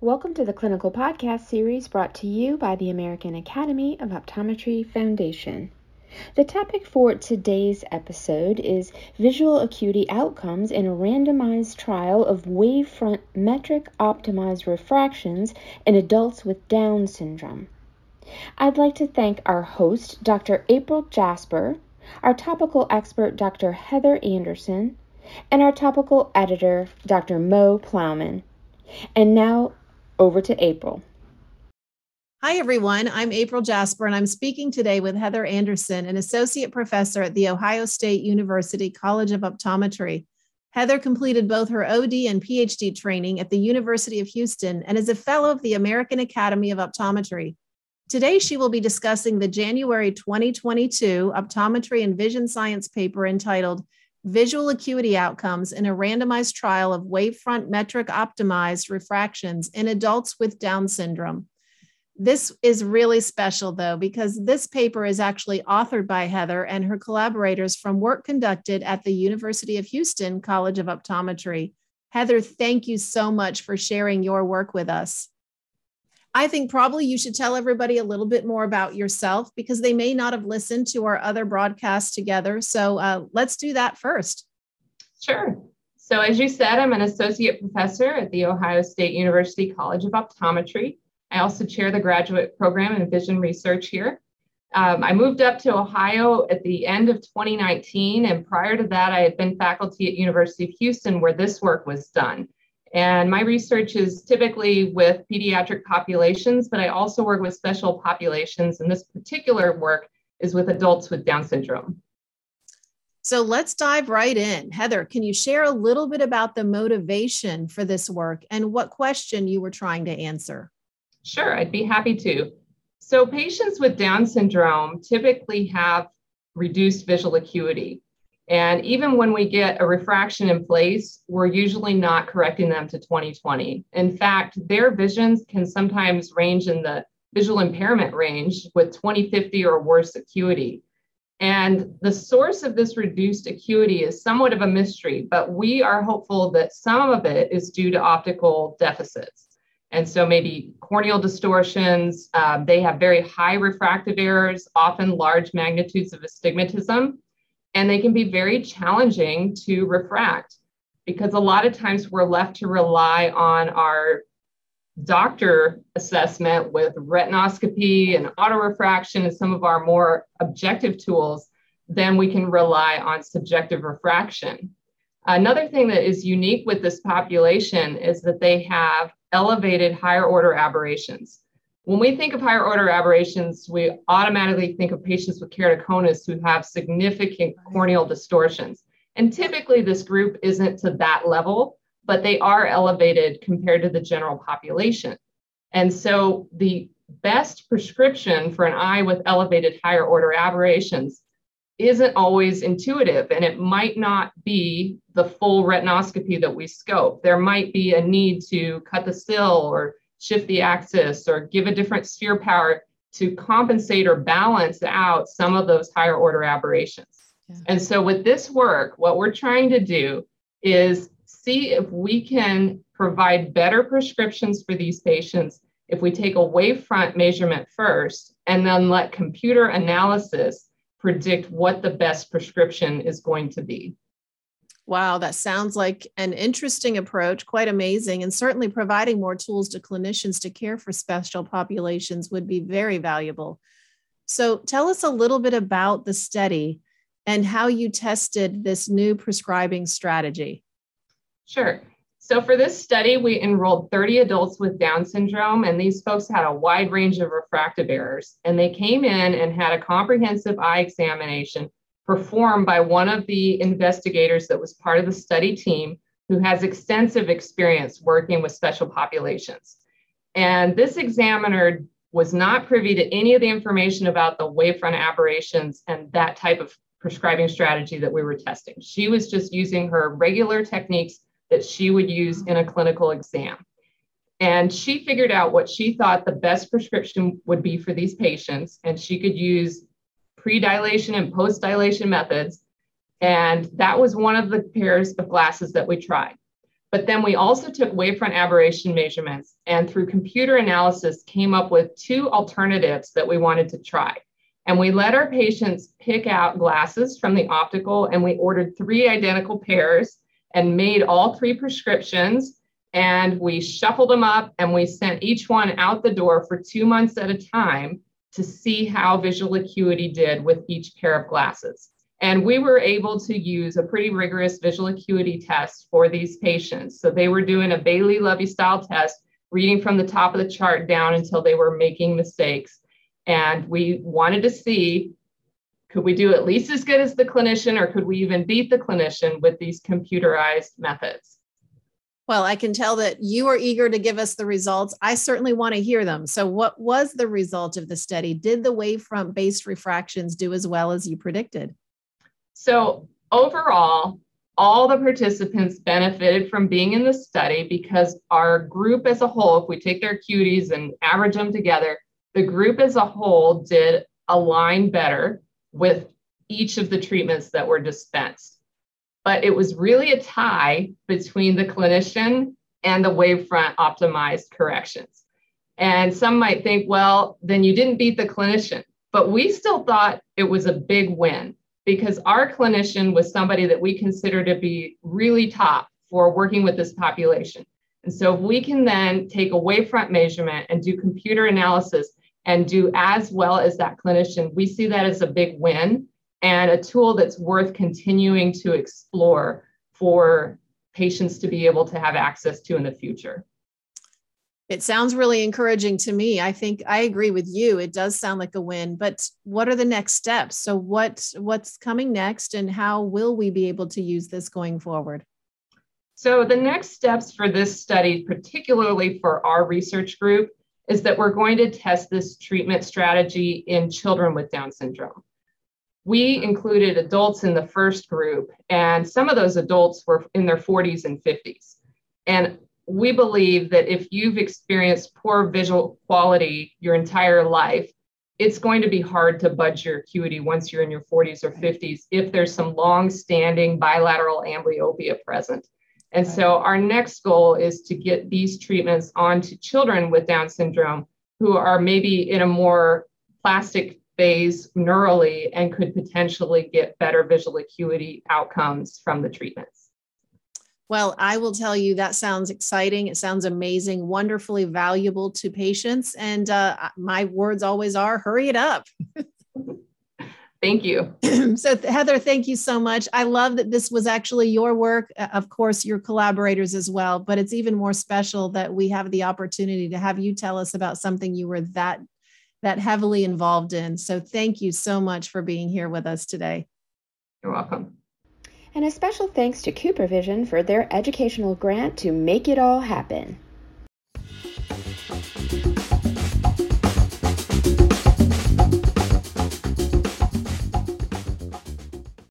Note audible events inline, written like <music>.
Welcome to the Clinical Podcast series brought to you by the American Academy of Optometry Foundation. The topic for today's episode is visual acuity outcomes in a randomized trial of wavefront metric optimized refractions in adults with Down syndrome. I'd like to thank our host, Dr. April Jasper, our topical expert, Dr. Heather Anderson, and our topical editor, Dr. Mo Plaumann. And now over to April. Hi, everyone. I'm April Jasper, and I'm speaking today with Heather Anderson, an associate professor at The Ohio State University College of Optometry. Heather completed both her OD and PhD training at the University of Houston and is a fellow of the American Academy of Optometry. Today, she will be discussing the January 2022 Optometry and Vision Science paper entitled Visual Acuity Outcomes in a Randomized Trial of Wavefront Metric Optimized Refractions in Adults with Down Syndrome. This is really special, though, because this paper is actually authored by Heather and her collaborators from work conducted at the University of Houston College of Optometry. Heather, thank you so much for sharing your work with us. I think probably you should tell everybody a little bit more about yourself because they may not have listened to our other broadcasts together. So uh, let's do that first. Sure. So, as you said, I'm an associate professor at the Ohio State University College of Optometry. I also chair the graduate program in vision research here. Um, I moved up to Ohio at the end of 2019, and prior to that, I had been faculty at University of Houston where this work was done. And my research is typically with pediatric populations, but I also work with special populations, and this particular work is with adults with Down syndrome. So let's dive right in. Heather, can you share a little bit about the motivation for this work and what question you were trying to answer? Sure, I'd be happy to. So, patients with Down syndrome typically have reduced visual acuity. And even when we get a refraction in place, we're usually not correcting them to 2020. In fact, their visions can sometimes range in the visual impairment range with 2050 or worse acuity. And the source of this reduced acuity is somewhat of a mystery, but we are hopeful that some of it is due to optical deficits. And so maybe corneal distortions, um, they have very high refractive errors, often large magnitudes of astigmatism, and they can be very challenging to refract because a lot of times we're left to rely on our doctor assessment with retinoscopy and autorefraction and some of our more objective tools, then we can rely on subjective refraction. Another thing that is unique with this population is that they have elevated higher order aberrations. When we think of higher order aberrations, we automatically think of patients with keratoconus who have significant corneal distortions. And typically, this group isn't to that level, but they are elevated compared to the general population. And so, the best prescription for an eye with elevated higher order aberrations isn't always intuitive and it might not be the full retinoscopy that we scope. There might be a need to cut the cyl or shift the axis or give a different sphere power to compensate or balance out some of those higher order aberrations. Yeah. And so with this work, what we're trying to do is see if we can provide better prescriptions for these patients if we take a wavefront measurement first and then let computer analysis predict what the best prescription is going to be. Wow, that sounds like an interesting approach, quite amazing, and certainly providing more tools to clinicians to care for special populations would be very valuable. So, tell us a little bit about the study and how you tested this new prescribing strategy. Sure. So for this study, we enrolled 30 adults with Down syndrome, and these folks had a wide range of refractive errors. And they came in and had a comprehensive eye examination performed by one of the investigators that was part of the study team who has extensive experience working with special populations. And this examiner was not privy to any of the information about the wavefront aberrations and that type of prescribing strategy that we were testing. She was just using her regular techniques that she would use in a clinical exam. And she figured out what she thought the best prescription would be for these patients, and she could use pre dilation and post dilation methods. And that was one of the pairs of glasses that we tried. But then we also took wavefront aberration measurements and through computer analysis came up with two alternatives that we wanted to try. And we let our patients pick out glasses from the optical and we ordered three identical pairs and made all three prescriptions and we shuffled them up and we sent each one out the door for two months at a time to see how visual acuity did with each pair of glasses. And we were able to use a pretty rigorous visual acuity test for these patients. So they were doing a Bailey Lovie style test, reading from the top of the chart down until they were making mistakes. And we wanted to see could we do at least as good as the clinician, or could we even beat the clinician with these computerized methods? Well, I can tell that you are eager to give us the results. I certainly want to hear them. So, what was the result of the study? Did the wavefront based refractions do as well as you predicted? So, overall, all the participants benefited from being in the study because our group as a whole, if we take their acuities and average them together, the group as a whole did align better with each of the treatments that were dispensed but it was really a tie between the clinician and the wavefront optimized corrections. And some might think, well, then you didn't beat the clinician. But we still thought it was a big win because our clinician was somebody that we consider to be really top for working with this population. And so if we can then take a wavefront measurement and do computer analysis and do as well as that clinician, we see that as a big win and a tool that's worth continuing to explore for patients to be able to have access to in the future. It sounds really encouraging to me. I think I agree with you. It does sound like a win, but what are the next steps? So what what's coming next and how will we be able to use this going forward? So the next steps for this study, particularly for our research group, is that we're going to test this treatment strategy in children with Down syndrome we mm-hmm. included adults in the first group, and some of those adults were in their 40s and 50s. And we believe that if you've experienced poor visual quality your entire life, it's going to be hard to budge your acuity once you're in your 40s or 50s if there's some long standing bilateral amblyopia present. And so, our next goal is to get these treatments onto children with Down syndrome who are maybe in a more plastic phase neurally and could potentially get better visual acuity outcomes from the treatments. Well, I will tell you that sounds exciting. It sounds amazing, wonderfully valuable to patients. And uh, my words always are hurry it up. <laughs> Thank you. <clears throat> so, Heather, thank you so much. I love that this was actually your work. Of course, your collaborators as well, but it's even more special that we have the opportunity to have you tell us about something you were that that heavily involved in. So thank you so much for being here with us today. You're welcome. And a special thanks to CooperVision for their educational grant to make it all happen.